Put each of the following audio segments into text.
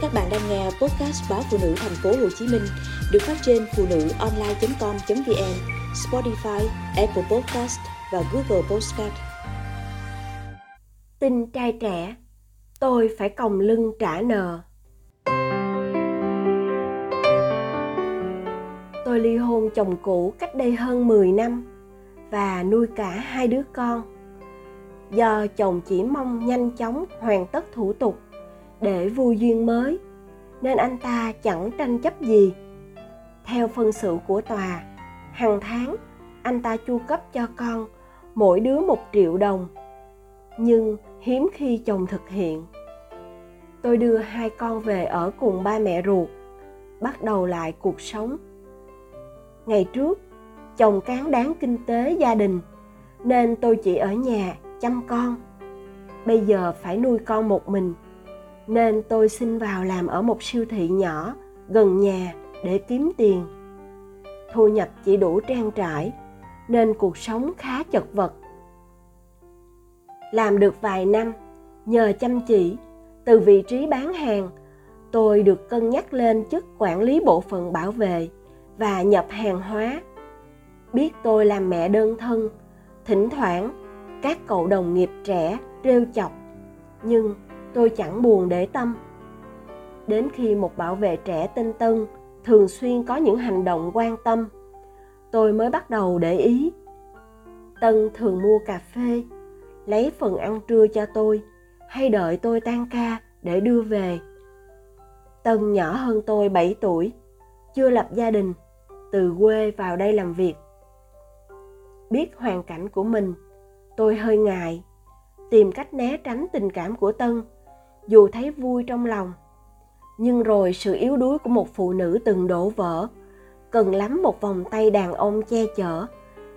Các bạn đang nghe podcast báo phụ nữ thành phố Hồ Chí Minh được phát trên phụ nữ online.com.vn, Spotify, Apple Podcast và Google Podcast. Tin trai trẻ, tôi phải còng lưng trả nợ. Tôi ly hôn chồng cũ cách đây hơn 10 năm và nuôi cả hai đứa con. Do chồng chỉ mong nhanh chóng hoàn tất thủ tục để vui duyên mới, nên anh ta chẳng tranh chấp gì. Theo phân sự của tòa, hàng tháng anh ta chu cấp cho con mỗi đứa một triệu đồng, nhưng hiếm khi chồng thực hiện. Tôi đưa hai con về ở cùng ba mẹ ruột, bắt đầu lại cuộc sống. Ngày trước, chồng cán đáng kinh tế gia đình, nên tôi chỉ ở nhà chăm con. Bây giờ phải nuôi con một mình nên tôi xin vào làm ở một siêu thị nhỏ, gần nhà, để kiếm tiền. Thu nhập chỉ đủ trang trải, nên cuộc sống khá chật vật. Làm được vài năm, nhờ chăm chỉ, từ vị trí bán hàng, tôi được cân nhắc lên chức quản lý bộ phận bảo vệ và nhập hàng hóa. Biết tôi làm mẹ đơn thân, thỉnh thoảng các cậu đồng nghiệp trẻ trêu chọc, nhưng tôi chẳng buồn để tâm. Đến khi một bảo vệ trẻ tinh tân thường xuyên có những hành động quan tâm, tôi mới bắt đầu để ý. Tân thường mua cà phê, lấy phần ăn trưa cho tôi, hay đợi tôi tan ca để đưa về. Tân nhỏ hơn tôi 7 tuổi, chưa lập gia đình, từ quê vào đây làm việc. Biết hoàn cảnh của mình, tôi hơi ngại, tìm cách né tránh tình cảm của tân dù thấy vui trong lòng. Nhưng rồi sự yếu đuối của một phụ nữ từng đổ vỡ, cần lắm một vòng tay đàn ông che chở,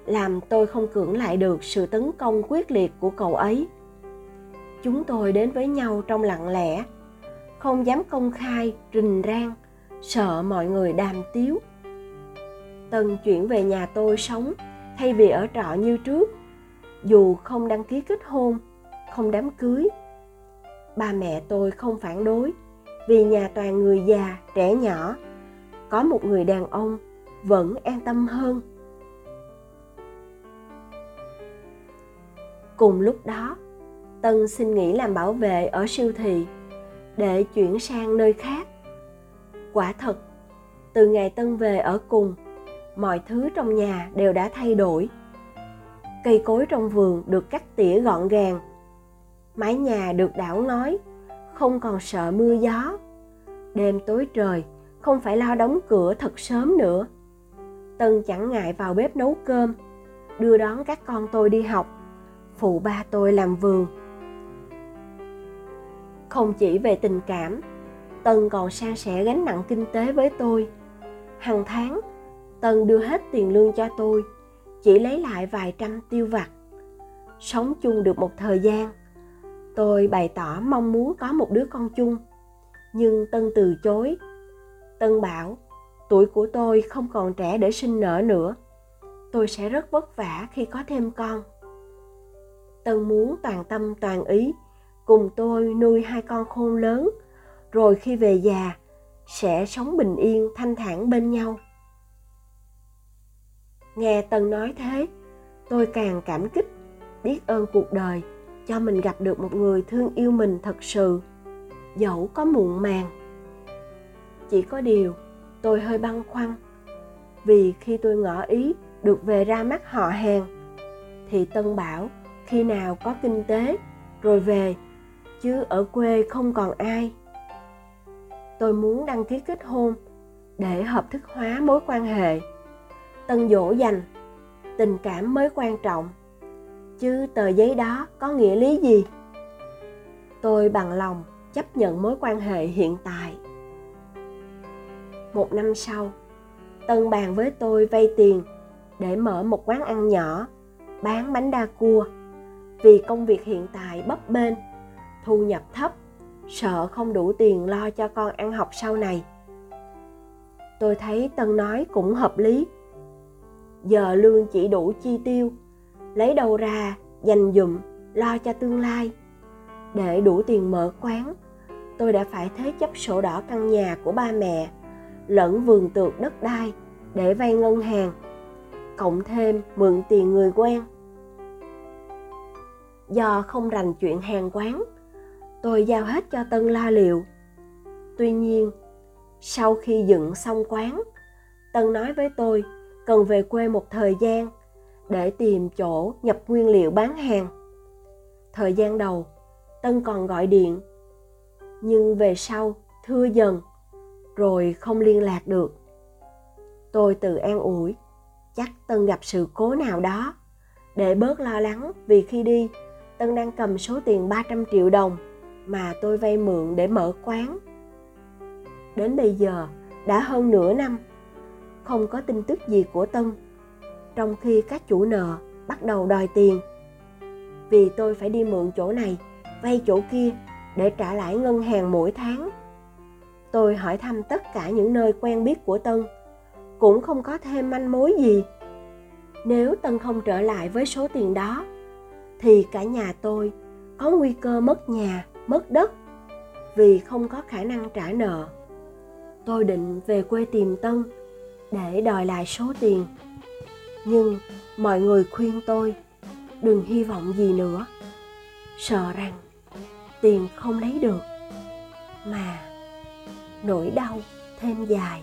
làm tôi không cưỡng lại được sự tấn công quyết liệt của cậu ấy. Chúng tôi đến với nhau trong lặng lẽ, không dám công khai, rình rang, sợ mọi người đàm tiếu. Tân chuyển về nhà tôi sống, thay vì ở trọ như trước, dù không đăng ký kết hôn, không đám cưới ba mẹ tôi không phản đối, vì nhà toàn người già, trẻ nhỏ. Có một người đàn ông vẫn an tâm hơn. Cùng lúc đó, tân xin nghỉ làm bảo vệ ở siêu thị để chuyển sang nơi khác. Quả thật, từ ngày tân về ở cùng, mọi thứ trong nhà đều đã thay đổi. Cây cối trong vườn được cắt tỉa gọn gàng mái nhà được đảo nói, không còn sợ mưa gió. Đêm tối trời không phải lo đóng cửa thật sớm nữa. Tân chẳng ngại vào bếp nấu cơm đưa đón các con tôi đi học phụ ba tôi làm vườn. Không chỉ về tình cảm tân còn san sẻ gánh nặng kinh tế với tôi. Hàng tháng tân đưa hết tiền lương cho tôi chỉ lấy lại vài trăm tiêu vặt. Sống chung được một thời gian tôi bày tỏ mong muốn có một đứa con chung. Nhưng tân từ chối. Tân bảo, tuổi của tôi không còn trẻ để sinh nở nữa. Tôi sẽ rất vất vả khi có thêm con. Tân muốn toàn tâm toàn ý, cùng tôi nuôi hai con khôn lớn, rồi khi về già, sẽ sống bình yên, thanh thản bên nhau. Nghe tân nói thế, tôi càng cảm kích, biết ơn cuộc đời cho mình gặp được một người thương yêu mình thật sự. Dẫu có muộn màng. Chỉ có điều, tôi hơi băn khoăn. Vì khi tôi ngỏ ý được về ra mắt họ hàng, thì tân bảo khi nào có kinh tế, rồi về, chứ ở quê không còn ai. Tôi muốn đăng ký kết hôn để hợp thức hóa mối quan hệ. Tân dỗ dành, tình cảm mới quan trọng chứ tờ giấy đó có nghĩa lý gì? Tôi bằng lòng chấp nhận mối quan hệ hiện tại. Một năm sau, tân bàn với tôi vay tiền để mở một quán ăn nhỏ, bán bánh đa cua. Vì công việc hiện tại bấp bênh, thu nhập thấp, sợ không đủ tiền lo cho con ăn học sau này. Tôi thấy tân nói cũng hợp lý. Giờ lương chỉ đủ chi tiêu lấy đâu ra, dành dụm, lo cho tương lai. Để đủ tiền mở quán, tôi đã phải thế chấp sổ đỏ căn nhà của ba mẹ, lẫn vườn tược đất đai để vay ngân hàng, cộng thêm mượn tiền người quen. Do không rành chuyện hàng quán, tôi giao hết cho tân la liệu. Tuy nhiên, sau khi dựng xong quán, tân nói với tôi cần về quê một thời gian để tìm chỗ nhập nguyên liệu bán hàng. Thời gian đầu, tân còn gọi điện, nhưng về sau thưa dần, rồi không liên lạc được. Tôi tự an ủi, chắc tân gặp sự cố nào đó. Để bớt lo lắng vì khi đi, tân đang cầm số tiền 300 triệu đồng mà tôi vay mượn để mở quán. Đến bây giờ, đã hơn nửa năm, không có tin tức gì của tân trong khi các chủ nợ bắt đầu đòi tiền. Vì tôi phải đi mượn chỗ này, vay chỗ kia để trả lãi ngân hàng mỗi tháng. Tôi hỏi thăm tất cả những nơi quen biết của tân, cũng không có thêm manh mối gì. Nếu tân không trở lại với số tiền đó, thì cả nhà tôi có nguy cơ mất nhà, mất đất, vì không có khả năng trả nợ. Tôi định về quê tìm tân để đòi lại số tiền nhưng mọi người khuyên tôi, đừng hy vọng gì nữa. Sợ rằng tiền không lấy được, mà nỗi đau thêm dài.